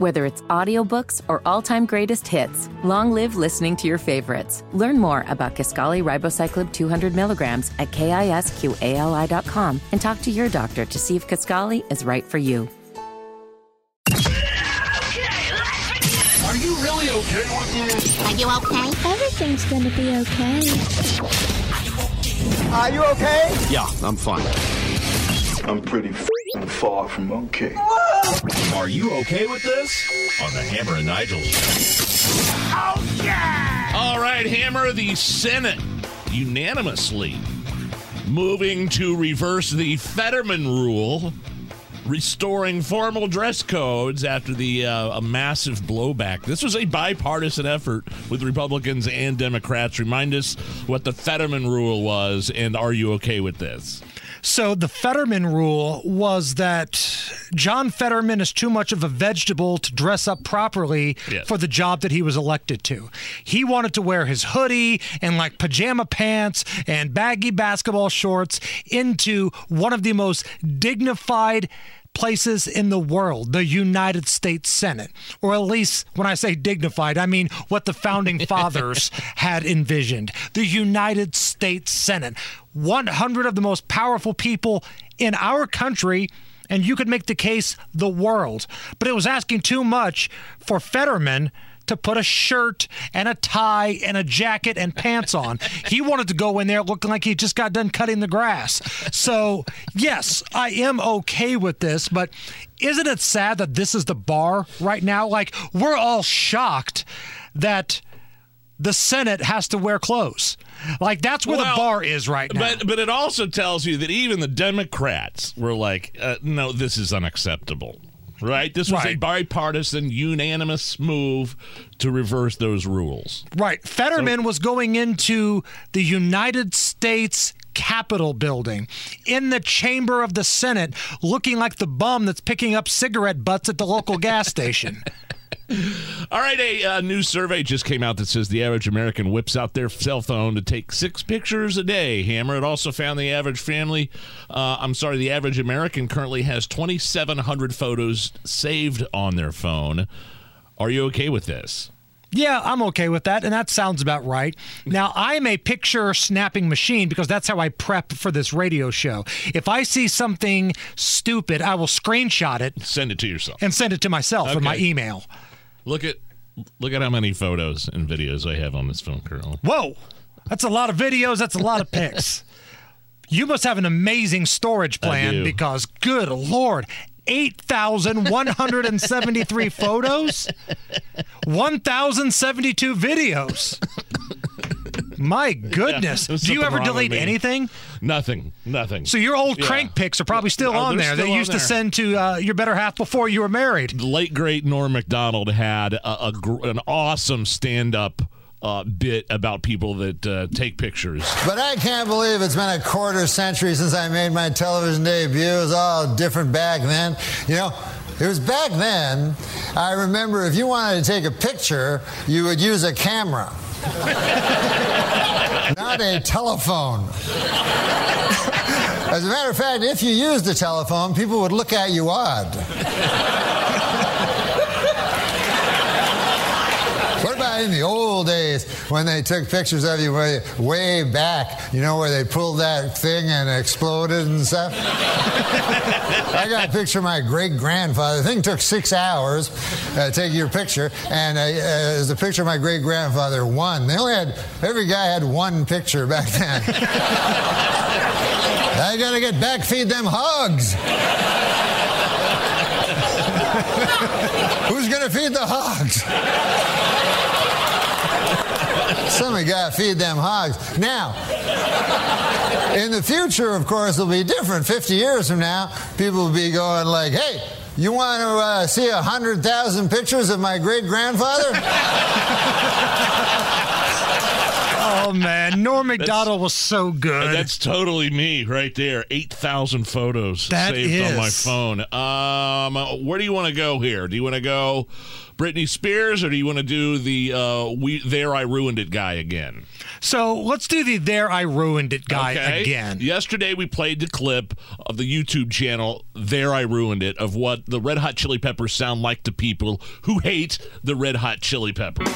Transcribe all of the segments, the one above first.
Whether it's audiobooks or all-time greatest hits, long live listening to your favorites. Learn more about Kisqali ribociclib 200 milligrams at kisqali.com and talk to your doctor to see if Kisqali is right for you. Are you really okay with this? Are you okay? Everything's gonna be okay. Are you okay? Yeah, I'm fine. I'm pretty f***ing far from okay. Are you okay with this? On the Hammer and Nigel show. Oh, yeah! All right, Hammer, the Senate unanimously moving to reverse the Fetterman rule, restoring formal dress codes after the uh, a massive blowback. This was a bipartisan effort with Republicans and Democrats. Remind us what the Fetterman rule was, and are you okay with this? So the Fetterman rule was that John Fetterman is too much of a vegetable to dress up properly Yes. for the job that he was elected to. He wanted to wear his hoodie and like pajama pants and baggy basketball shorts into one of the most dignified places in the world, the United States Senate. Or at least when I say dignified, I mean what the founding fathers had envisioned. The United States Senate. 100 of the most powerful people in our country and you could make the case the world. But it was asking too much for Fetterman to put a shirt and a tie and a jacket and pants on. He wanted to go in there looking like he just got done cutting the grass. So, yes, I am okay with this, but isn't it sad that this is the bar right now? Like, we're all shocked that the Senate has to wear clothes. Like, that's where Well, the bar is right now. But but it also tells you that even the Democrats were like, uh, no, this is unacceptable. Right? This was a bipartisan, unanimous move to reverse those rules. Right. Fetterman was going into the United States Capitol building in the chamber of the Senate looking like the bum that's picking up cigarette butts at the local gas station. All right, a uh, new survey just came out that says the average American whips out their cell phone to take six pictures a day. Hammer. It also found the average family, uh, I'm sorry, the average American currently has 2,700 photos saved on their phone. Are you okay with this? Yeah, I'm okay with that, and that sounds about right. Now, I'm a picture snapping machine because that's how I prep for this radio show. If I see something stupid, I will screenshot it Send it to yourself. and send it to myself in my email. Look at look at how many photos and videos I have on this phone currently. Whoa, that's a lot of videos. That's a lot of pics. you must have an amazing storage plan because, good lord, 8,173 photos, 1,072 videos. My goodness. there's Do you ever delete anything? Nothing. Nothing. So your old Yeah. crank pics are probably still Oh, on there. still They on used there. to send to uh, your better half before you were married. the late great Norm Macdonald had a, a gr- an awesome stand up uh, bit about people that uh, take pictures. But I can't believe it's been a quarter century since I made my television debut. It was all different back then. You know, it was back then. I remember if you wanted to take a picture, you would use a camera, not a telephone. As a matter of fact, if you used a telephone, people would look at you odd. What about in the old days when they took pictures of you way, way back, you know, where they pulled that thing and exploded and stuff? I got a picture of my great grandfather. The thing took six hours uh, to take your picture, and uh, uh, there's a picture of my great grandfather, one. They only had, every guy had one picture back then. I gotta get back, feed them hogs. Who's gonna feed the hogs? Somebody gotta feed them hogs. Now, in the future, of course, it'll be different. 50 years from now, people will be going like, hey, you want to uh, see a 100,000 pictures of my great grandfather? Oh man, Norm Macdonald was so good. That's totally me right there. Eight thousand photos That saved on my phone. Um, where do you want to go here? Do you want to go Britney Spears, or do you want to do the uh, "We There I Ruined It" guy again? so let's do the "There I Ruined It" guy Okay. again. Yesterday we played the clip of the YouTube channel "There I Ruined It" of what the Red Hot Chili Peppers sound like to people who hate the Red Hot Chili Peppers.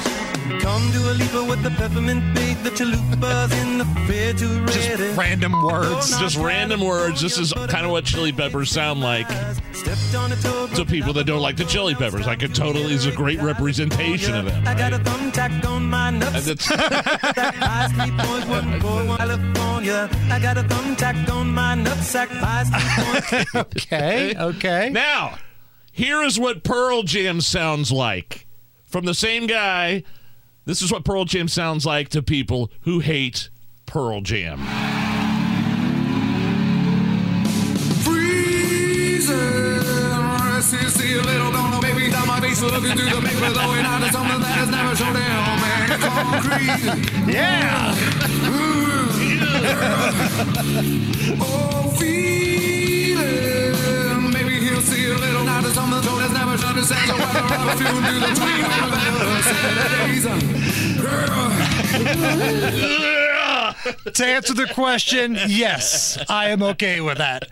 Come to a leaper with the peppermint bait, the chalupas in the refrigerator. Just random words. Just random words. This is kind of what Chili Peppers sound like Stepped on a toe, to people that don't like the Chili Peppers. I could totally is a great representation of them. I got a thumbtack on my And nuts. it's- High speed point one four one California. I got a thumbtack on my nutsack. High speed point. Okay, okay. now, here is what Pearl Jam sounds like from the same guy. This is what Pearl Jam sounds like to people who hate Pearl Jam. See, To answer the question, yes, I am okay with that.